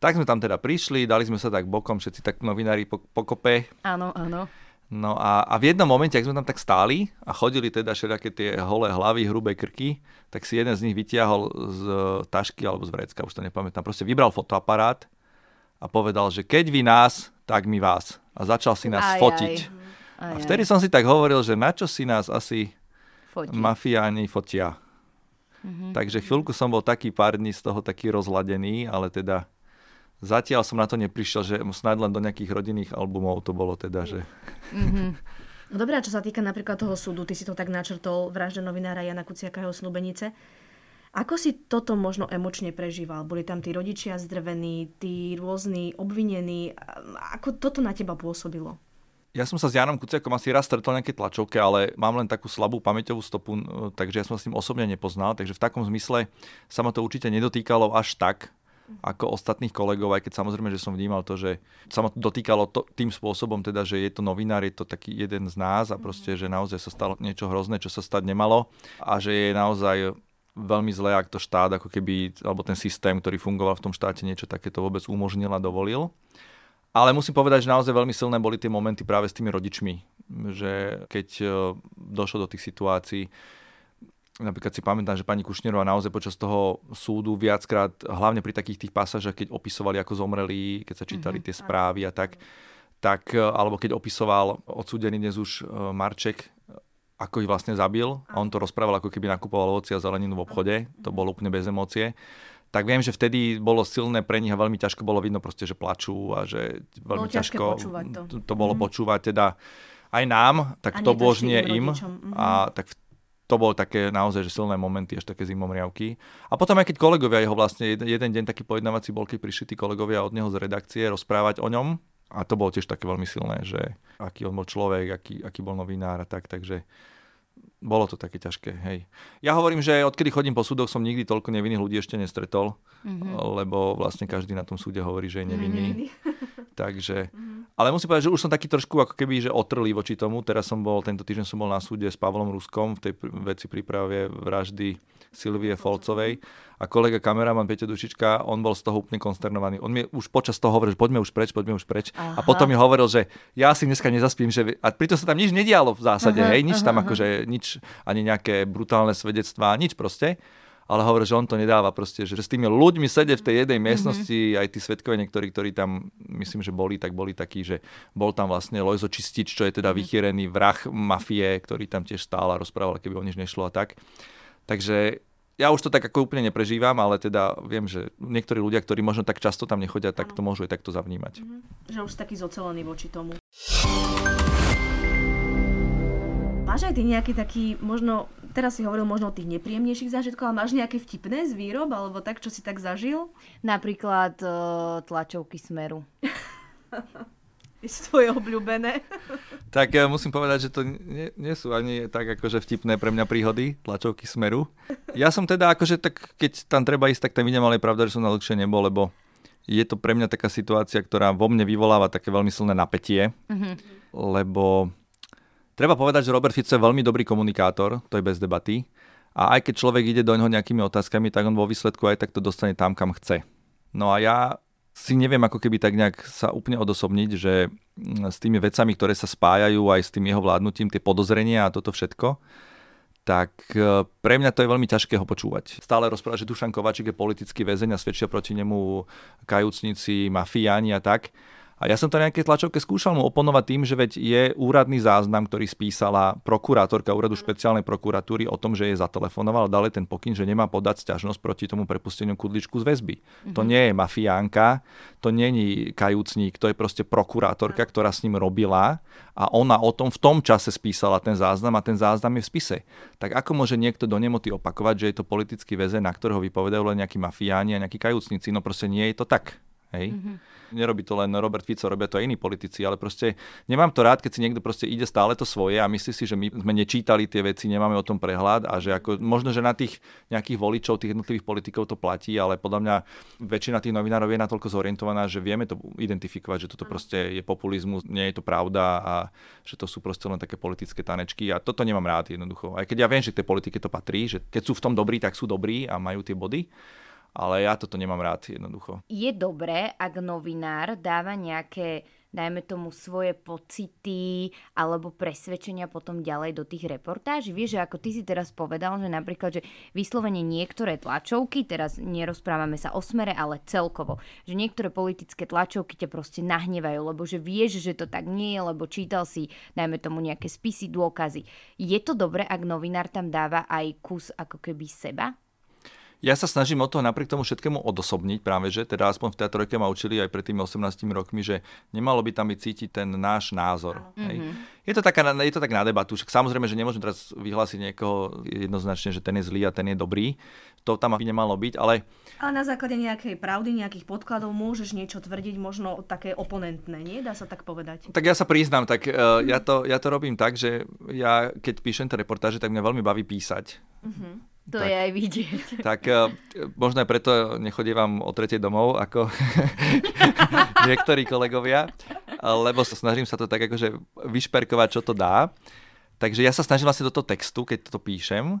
Tak sme tam teda prišli, dali sme sa tak bokom, všetci tak novinári po, pokope, Áno, áno. No a, a v jednom momente, ak sme tam tak stáli a chodili teda všelijaké tie holé hlavy, hrubé krky, tak si jeden z nich vytiahol z tašky alebo z vrecka, už to nepamätám, proste vybral fotoaparát a povedal, že keď vy nás, tak my vás. A začal si nás Aj, fotiť. Aj, A vtedy som si tak hovoril, že na čo si nás asi Fotí. mafiáni fotia. Mhm. Takže chvíľku som bol taký pár dní z toho taký rozladený, ale teda zatiaľ som na to neprišiel, že snad len do nejakých rodinných albumov to bolo teda, že... No dobré, a čo sa týka napríklad toho súdu, ty si to tak načrtol, vražda novinára Jana Kuciaka jeho snúbenice. Ako si toto možno emočne prežíval? Boli tam tí rodičia zdrvení, tí rôzni obvinení. Ako toto na teba pôsobilo? Ja som sa s Janom Kuciakom asi raz stretol nejaké tlačovke, ale mám len takú slabú pamäťovú stopu, n- takže ja som sa s ním osobne nepoznal, takže v takom zmysle sa ma to určite nedotýkalo až tak, ako ostatných kolegov, aj keď samozrejme, že som vnímal to, že sa ma to dotýkalo to, tým spôsobom, teda, že je to novinár, je to taký jeden z nás a proste, že naozaj sa stalo niečo hrozné, čo sa stať nemalo a že je naozaj veľmi zlé, ak to štát, ako keby, alebo ten systém, ktorý fungoval v tom štáte, niečo takéto vôbec umožnil a dovolil. Ale musím povedať, že naozaj veľmi silné boli tie momenty práve s tými rodičmi, že keď e, došlo do tých situácií, napríklad si pamätám, že pani Kušnerová naozaj počas toho súdu viackrát, hlavne pri takých tých pasážach, keď opisovali, ako zomreli, keď sa čítali tie správy a tak, tak, e, alebo keď opisoval odsúdený dnes už e, Marček, ako ich vlastne zabil. A on to rozprával, ako keby nakupoval ovoci a zeleninu v obchode, to bolo úplne bez emócie. Tak viem, že vtedy bolo silné pre nich a veľmi ťažko bolo vidno proste, že plačú a že veľmi Bolo ťažko počúvať to. to, bolo počúvať. Teda aj nám, tak to božne im. mhm. a tak v- to bolo také naozaj že silné momenty, až také zimomriavky. A potom aj keď kolegovia jeho vlastne jeden, jeden deň taký pojednávací bol, keď prišli tí kolegovia od neho z redakcie rozprávať o ňom a to bolo tiež také veľmi silné, že aký on bol človek, aký, aký bol novinár a tak, takže bolo to také ťažké, hej. Ja hovorím, že odkedy chodím po súdoch, som nikdy toľko nevinných ľudí ešte nestretol, Mhm. lebo vlastne každý na tom súde hovorí, že je nevinný. Takže, ale musím povedať, že už som taký trošku ako keby, že otrlý voči tomu. Teraz som bol, tento týždeň som bol na súde s Pavlom Ruskom v tej veci príprave vraždy Silvie Folcovej a kolega kameraman Peťo Dušička, on bol z toho úplne konsternovaný. On mi už počas toho hovoril, že poďme už preč, poďme už preč. A Aha. potom mi hovoril, že ja si dneska nezaspím, že... A pritom sa tam nič nedialo v zásade, Aha, hej, nič tam aha, akože, nič, ani nejaké brutálne svedectvá, nič proste ale hovorí, že on to nedáva proste, že s tými ľuďmi sedie v tej jednej miestnosti, aj tí svetkovia niektorí, ktorí tam, myslím, že boli, tak boli takí, že bol tam vlastne Lojzo Čistič, čo je teda vychýrený vrah mafie, ktorý tam tiež stál a rozprával, keby o nič nešlo a tak. Takže ja už to tak ako úplne neprežívam, ale teda viem, že niektorí ľudia, ktorí možno tak často tam nechodia, tak to môžu aj takto zavnímať. Že už taký zocelený voči tomu. Máš aj ty nejaký taký, možno, teraz si hovoril možno o tých nepríjemnejších zážitkov, ale máš nejaké vtipné z výrob, alebo tak, čo si tak zažil? Napríklad uh, tlačovky Smeru. Je to tvoje obľúbené. Tak ja musím povedať, že to nie, nie sú ani tak akože vtipné pre mňa príhody, tlačovky Smeru. Ja som teda akože tak, keď tam treba ísť, tak tam idem, ale je pravda, že som na dlhšie nebol, lebo je to pre mňa taká situácia, ktorá vo mne vyvoláva také veľmi silné napätie, lebo treba povedať, že Robert Fico je veľmi dobrý komunikátor, to je bez debaty. A aj keď človek ide do neho nejakými otázkami, tak on vo výsledku aj tak to dostane tam, kam chce. No a ja si neviem ako keby tak nejak sa úplne odosobniť, že mm, s tými vecami, ktoré sa spájajú aj s tým jeho vládnutím, tie podozrenia a toto všetko, tak e, pre mňa to je veľmi ťažké ho počúvať. Stále rozpráva, že Dušan Kovačík je politický väzeň a svedčia proti nemu kajúcnici, mafiáni a tak. A ja som to na nejakej tlačovke skúšal mu oponovať tým, že veď je úradný záznam, ktorý spísala prokurátorka úradu špeciálnej prokuratúry o tom, že jej zatelefonoval, dali ten pokyn, že nemá podať sťažnosť proti tomu prepusteniu kudličku z väzby. To nie je mafiánka, to není kajúcník, to je proste prokurátorka, ktorá s ním robila a ona o tom v tom čase spísala ten záznam a ten záznam je v spise. Tak ako môže niekto do nemoty opakovať, že je to politický väzen, na ktorého vypovedajú len nejakí mafiáni a nejakí kajúcníci? No proste nie je to tak. Hej? Nerobí to len Robert Fico, robia to aj iní politici, ale proste nemám to rád, keď si niekto proste ide stále to svoje a myslí si, že my sme nečítali tie veci, nemáme o tom prehľad a že ako, možno, že na tých nejakých voličov, tých jednotlivých politikov to platí, ale podľa mňa väčšina tých novinárov je natoľko zorientovaná, že vieme to identifikovať, že toto proste je populizmus, nie je to pravda a že to sú proste len také politické tanečky a toto nemám rád jednoducho. Aj keď ja viem, že k tej politike to patrí, že keď sú v tom dobrí, tak sú dobrí a majú tie body, ale ja toto nemám rád jednoducho. Je dobré, ak novinár dáva nejaké dajme tomu svoje pocity alebo presvedčenia potom ďalej do tých reportáží. Vieš, že ako ty si teraz povedal, že napríklad, že vyslovene niektoré tlačovky, teraz nerozprávame sa o smere, ale celkovo, že niektoré politické tlačovky ťa proste nahnevajú, lebo že vieš, že to tak nie je, lebo čítal si, dajme tomu nejaké spisy, dôkazy. Je to dobré, ak novinár tam dáva aj kus ako keby seba? Ja sa snažím o to napriek tomu všetkému odosobniť práve, že teda aspoň v teatrojke ma učili aj pred tými 18 rokmi, že nemalo by tam byť cítiť ten náš názor. Hej. Je, to taká, je to tak na debatu, však samozrejme, že nemôžem teraz vyhlásiť niekoho jednoznačne, že ten je zlý a ten je dobrý. To tam by nemalo byť, ale Ale na základe nejakej pravdy, nejakých podkladov môžeš niečo tvrdiť, možno také oponentné, nie? Dá sa tak povedať. Tak ja sa priznám, tak uh, ja, to, ja to robím tak, že ja keď píšem tie reportáže, tak mňa veľmi baví písať. To Tak. je aj vidieť. Tak uh, možno aj preto nechodievam o tretej domov, ako niektorí kolegovia, lebo sa snažím sa to tak akože vyšperkovať, čo to dá. Takže ja sa snažím vlastne do toho textu, keď to píšem,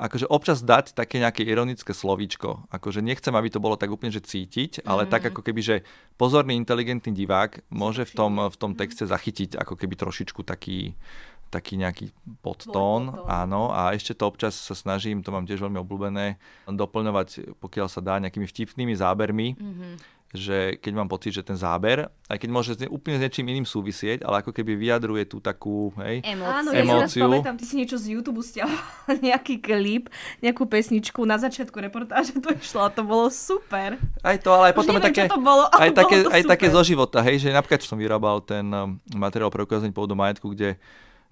akože občas dať také nejaké ironické slovíčko. Akože nechcem, aby to bolo tak úplne, že cítiť, ale tak ako keby, že pozorný, inteligentný divák môže v tom, v tom texte zachytiť ako keby trošičku taký, taký nejaký podtón, podtón. áno, a ešte to občas sa snažím, to mám tiež veľmi obľúbené, doplňovať, pokiaľ sa dá, nejakými vtipnými zábermi, že keď mám pocit, že ten záber, aj keď môže úplne s niečím iným súvisieť, ale ako keby vyjadruje tú takú, hej, Áno, Emócie. ja si Emóciu. pamätám, ty si niečo z YouTube stiahoval, nejaký klip, nejakú pesničku na začiatku reportáže to išlo a to bolo super. Aj to, ale aj potom neviem, také, čo to bolo, aj, také, bolo to aj také zo života, hej, že napríklad som vyrábal ten um, materiál pre ukázanie pôvodu majetku, kde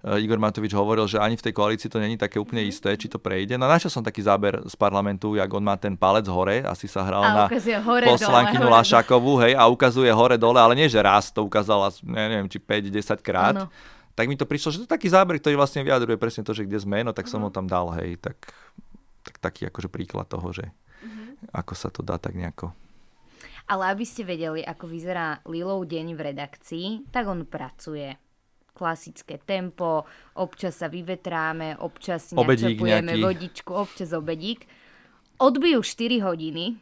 Igor Matovič hovoril, že ani v tej koalícii to není také úplne isté, či to prejde. No našiel som taký záber z parlamentu, jak on má ten palec hore, asi sa hral na hore, dole, Lašakovú, hej, a ukazuje hore dole, ale nie, že raz to ukázala, neviem, či 5-10 krát. Áno. Tak mi to prišlo, že to je taký záber, ktorý vlastne vyjadruje presne to, že kde sme, no tak som Mhm. ho tam dal, hej, tak, tak taký akože príklad toho, že Mhm. ako sa to dá tak nejako Ale aby ste vedeli, ako vyzerá Lilov deň v redakcii, tak on pracuje. Klasické tempo, občas sa vyvetráme, občas načapujeme nejaký. vodičku, občas obedík. Odbijú 4 hodiny,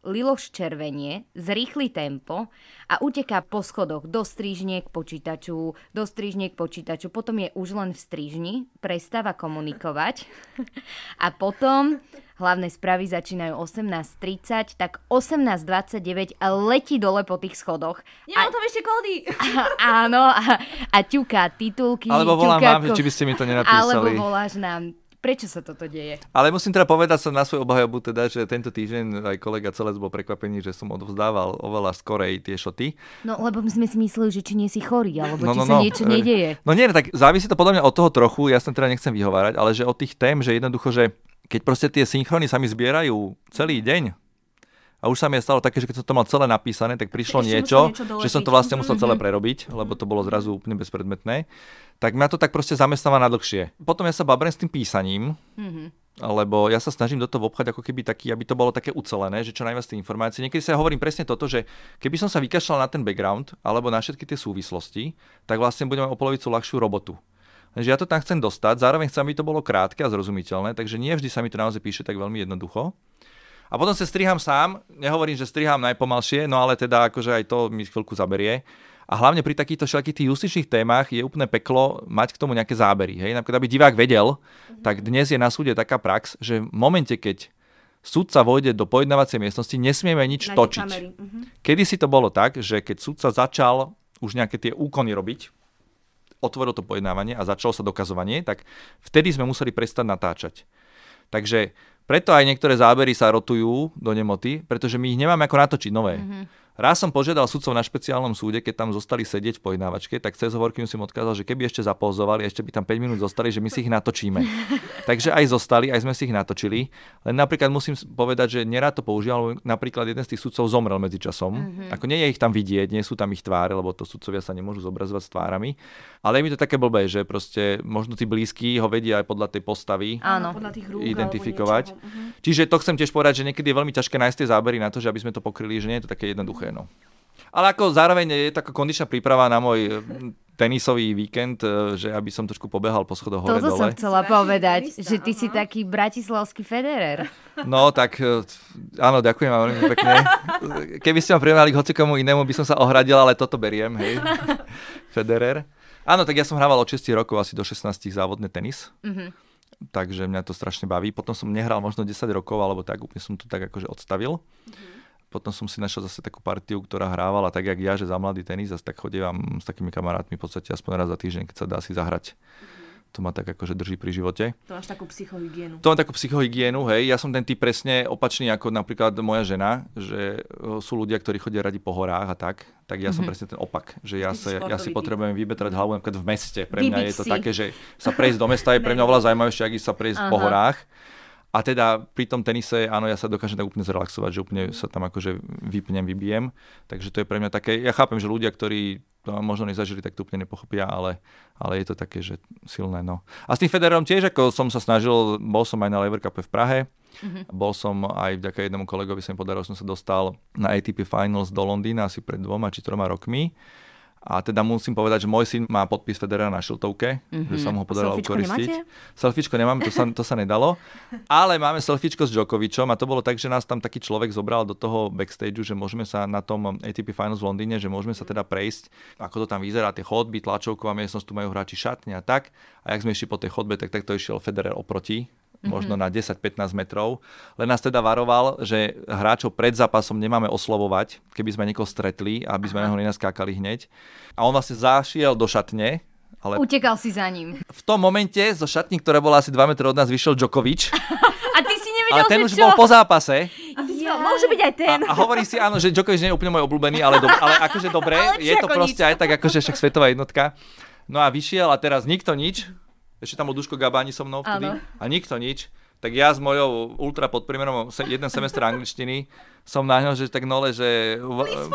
Lilo ščervenie, zrýchli tempo a uteká po schodoch do strižne k počítaču, do strižne k počítaču. Potom je už len v strižni, prestáva komunikovať a potom hlavné správy začínajú 18.30, tak 18.29 letí dole po tých schodoch. Ja mám tam ešte kódy. A, áno, a, a ťuká titulky. Alebo volám ťuká vám, ko- či by ste mi to Alebo nenapísali. voláš nám. Prečo sa toto deje? Ale musím teda povedať sa na svoju obhajobu, teda, že tento týždeň aj kolega Celec bol prekvapený, že som odovzdával oveľa skorej tie šoty. No, lebo sme si mysleli, že či nie si chorý, alebo No, či no, sa no. niečo nedeje. No nie, tak závisí to podľa mňa od toho trochu, ja sa teda nechcem vyhovárať, ale že od tých tém, že jednoducho, že keď proste tie synchrony sa mi zbierajú celý deň, a už sa mi stalo také, že keď som to mal celé napísané, tak prišlo niečo, niečo že som to vlastne Mhm. musel celé prerobiť, lebo to bolo zrazu úplne bezpredmetné. Tak mňa to tak proste zamestnáva na dlhšie. Potom ja sa babrem s tým písaním, lebo ja sa snažím do toho obchať ako keby taký, aby to bolo také ucelené, že čo najviac tie informácie. Niekedy sa hovorím presne toto, že keby som sa vykašľal na ten background alebo na všetky tie súvislosti, tak vlastne budeme o polovicu ľahšiu robotu. Takže ja to tam chcem dostať, zároveň chcem, aby to bolo krátke a zrozumiteľné, takže nie vždy sa mi to naozaj píše tak veľmi jednoducho. A potom sa striham sám, nehovorím, že striham najpomalšie, no ale teda akože aj to mi chvíľku zaberie. A hlavne pri takýchto všetkých tých justičných témach je úplne peklo mať k tomu nejaké zábery. Hej? Napríklad, aby divák vedel, tak dnes je na súde taká prax, že v momente, keď sudca vojde do pojednávacej miestnosti, nesmieme nič Nájde točiť. Mhm. Kedy si to bolo tak, že keď sudca začal už nejaké tie úkony robiť, otvoril to pojednávanie a začalo sa dokazovanie, tak vtedy sme museli prestať natáčať. Takže preto aj niektoré zábery sa rotujú do nemoty, pretože my ich nemáme ako natočiť nové. Mm-hmm. Raz som požiadal sudcov na špeciálnom súde, keď tam zostali sedieť v pojednávačke, tak cez hovorky som odkázal, že keby ešte zapauzovali, ešte by tam 5 minút zostali, že my si ich natočíme. Takže aj zostali, aj sme si ich natočili. Len napríklad musím povedať, že nerád to používal, napríklad jeden z tých sudcov zomrel medzi časom. Mm-hmm. Ako nie je ich tam vidieť, nie sú tam ich tváre, lebo to sudcovia sa nemôžu zobrazovať s tvárami. Ale je mi to také blbé, že proste možno tí blízky ho vedia aj podľa tej postavy Áno. Podľa tých rúk identifikovať. Mhm. Čiže to chcem tiež povedať, že niekedy je veľmi ťažké nájsť tie zábery na to, že aby sme to pokryli, že nie je to také jednoduché. No. Ale ako zároveň je taká kondičná príprava na môj mm, tenisový víkend, e, že aby som trošku pobehal po schodoch hore Toto som dole. chcela povedať, tenista, že ty si aha. taký bratislavský Federer. No tak e, áno, ďakujem vám veľmi pekne. Keby ste ma prijemali k hocikomu inému, by som sa ohradil, ale toto beriem, hej. Federer. Áno, tak ja som hrával od 6 rokov asi do 16 závodný tenis. Mhm. Takže mňa to strašne baví. Potom som nehral možno 10 rokov, alebo tak úplne som to tak akože odstavil. Potom som si našiel zase takú partiu, ktorá hrávala tak, jak ja, že za mladý tenis a tak chodievam s takými kamarátmi v podstate aspoň raz za týždeň, keď sa dá si zahrať. To ma tak akože drží pri živote. To máš takú psychohygienu. To mám takú psychohygienu, hej. Ja som ten typ presne opačný ako napríklad moja žena, že e, sú ľudia, ktorí chodia radi po horách a tak. Tak ja som presne ten opak, že ja, sa, ja si potrebujem vybetrať hlavu napríklad v meste. Pre mňa Vybiť je to si. také, že sa prejsť do mesta je pre mňa oveľa zaujímavejšie, ak sa prejsť po Aha. horách. A teda pri tom tenise, áno, ja sa dokážem tak úplne zrelaxovať, že úplne sa tam akože vypnem, vybijem. Takže to je pre mňa také, ja chápem, že ľudia, ktorí to možno nezažili, tak to úplne nepochopia, ale, ale je to také, že silné, no. A s tým Federerom tiež, ako som sa snažil, bol som aj na Lever Cupe v Prahe, bol som aj vďaka jednému kolegovi, sa mi podarilo, som sa dostal na ATP Finals do Londýna asi pred dvoma či troma rokmi. A teda musím povedať, že môj syn má podpis Federera na šiltovke, že sa mu ho podarilo ukoristiť. nemáte? Selfiečko nemáme, to sa, to sa nedalo. Ale máme selfiečko s Djokovicom a to bolo tak, že nás tam taký človek zobral do toho backstageu, že môžeme sa na tom ATP Finals v Londýne, že môžeme sa teda prejsť, ako to tam vyzerá, tie chodby, tlačovková miestnosť, tu majú hráči šatne a tak. A jak sme išli po tej chodbe, tak takto išiel Federer oproti, možno na 10-15 metrov. Len nás teda varoval, že hráčov pred zápasom nemáme oslovovať, keby sme niekoho stretli, aby sme na ho nenaskákali hneď. A on vlastne zašiel do šatne, ale Utekal si za ním. v tom momente zo šatní, ktorá bola asi 2 metre od nás, vyšiel Djokovic, A ty si nevedel, ale ten už čo? bol po zápase Ja. Môže byť aj ten. a, a hovorí si, áno, že Djokovic nie je úplne môj obľúbený, ale, do, ale akože dobre, Ale je to proste aj tak, akože však svetová jednotka. No a vyšiel a teraz nikto nič, ešte tam bol Duško Gabáni so mnou vtedy, Áno. a nikto nič, tak ja s mojou ultra podpriemerom jeden semestr angličtiny som na ňo, že tak nole, že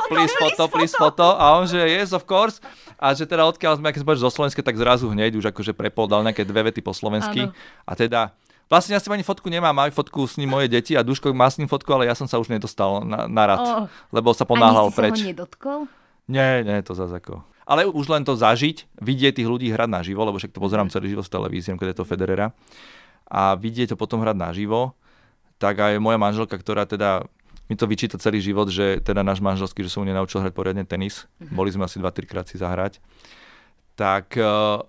please photo, please photo, a on, že yes, of course, a že teda odkiaľ sme, keď sme zo Slovenska, tak zrazu hneď už akože prepol, dal nejaké dve vety po slovensky, Áno. a teda Vlastne ja s tým ani fotku nemám, majú fotku s ním moje deti a Duško má s ním fotku, ale ja som sa už nedostal na, na rad, Oh. lebo sa Ani ponáhľal si preč. sa ho nedotkol? Nie, nie, to zase ako. Ale už len to zažiť, vidieť tých ľudí hrať naživo, lebo však to pozerám celý život z televízie, keď je to Federera, a vidieť to potom hrať naživo, tak aj moja manželka, ktorá teda mi to vyčíta celý život, že teda náš manželský, že som mu nenaučil hrať poriadne tenis. Boli sme asi 2-3 krát si zahrať. Tak uh,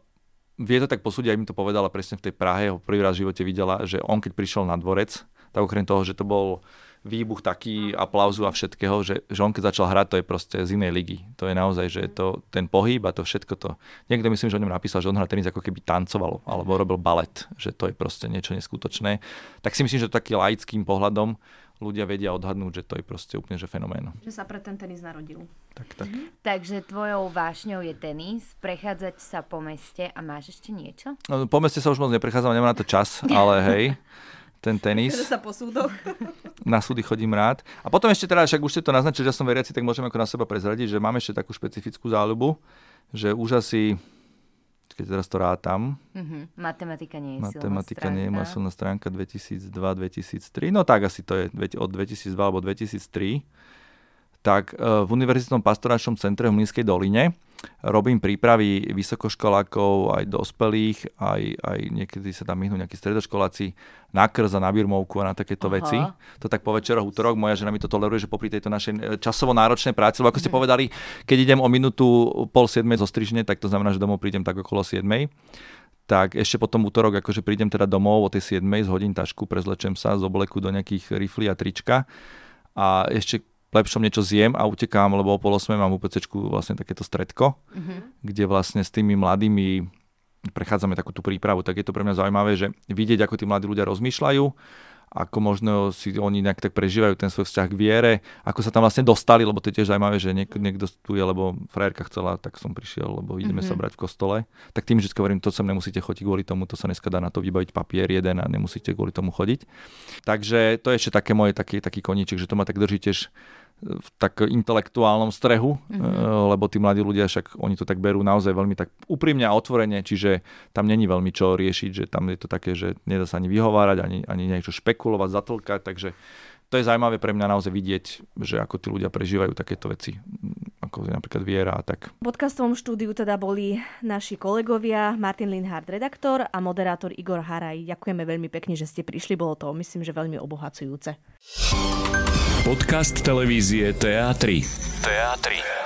vie to tak posúdiť, aj mi to povedala presne v tej Prahe, ho prvý raz v živote videla, že on keď prišiel na dvorec, tak okrem toho, že to bol výbuch taký aplauzu a všetkého, že, že on keď začal hrať, to je proste z inej ligy. To je naozaj, že je to ten pohyb a to všetko to. Niekto myslím, že o ňom napísal, že on hrá tenis ako keby tancoval alebo robil balet, že to je proste niečo neskutočné. Tak si myslím, že to takým laickým pohľadom ľudia vedia odhadnúť, že to je proste úplne že fenomén. Že sa pre ten tenis narodil. Tak, tak. Takže tvojou vášňou je tenis, prechádzať sa po meste a máš ešte niečo? No, po meste sa už moc neprechádzam, nemám na to čas, ale hej, ten tenis. sa po súdoch. na súdy chodím rád. A potom ešte teda, však už ste to naznačili, že som veriaci, tak môžem ako na seba prezradiť, že máme ešte takú špecifickú záľubu, že už asi, keď teraz to rátam, Mhm. Matematika nie je matematika silná nie je moja stránka. silná stránka 2002-2003, no tak asi to je od 2002 alebo 2003, tak e, v Univerzitnom pastoračnom centre v Mlínskej doline robím prípravy vysokoškolákov, aj dospelých, aj, aj niekedy sa tam myhnú nejakí stredoškoláci na krz a na birmovku a na takéto Aha. veci. To tak po večeroch, útorok, moja žena mi to toleruje, že popri tejto našej e, časovo náročnej práci, lebo ako ste povedali, keď idem o minútu pol siedmej zo strižne, tak to znamená, že domov prídem tak okolo siedmej tak ešte potom útorok akože prídem teda domov o tej 7, zhodím tašku, prezlečem sa z obleku do nejakých riflí a trička a ešte lepšom niečo zjem a utekám, lebo o pol 8 mám u PCčku vlastne takéto stredko, kde vlastne s tými mladými prechádzame takú tú prípravu, tak je to pre mňa zaujímavé, že vidieť, ako tí mladí ľudia rozmýšľajú, ako možno si oni nejak tak prežívajú ten svoj vzťah k viere, ako sa tam vlastne dostali, lebo to je tiež zaujímavé, že niek- niekto tu je, lebo frajerka chcela, tak som prišiel, lebo ideme Mhm. sa brať v kostole. Tak tým vždy hovorím, to sem nemusíte chodiť kvôli tomu, to sa dneska dá na to vybaviť papier jeden a nemusíte kvôli tomu chodiť. Takže to je ešte také moje, taký, taký koníček, že to ma tak drží tiež v tak intelektuálnom strehu, mm-hmm. lebo tí mladí ľudia však oni to tak berú naozaj veľmi tak úprimne a otvorene, čiže tam není veľmi čo riešiť, že tam je to také, že nedá sa ani vyhovárať, ani, ani niečo špekulovať, zatlkať, takže to je zaujímavé pre mňa naozaj vidieť, že ako tí ľudia prežívajú takéto veci. mm, Ako ako napríklad viera a tak. V podcastovom štúdiu teda boli naši kolegovia Martin Linhard, redaktor a moderátor Igor Haraj. Ďakujeme veľmi pekne, že ste prišli, bolo to myslím, že veľmi obohacujúce. Podcast televízie TA3. TA3.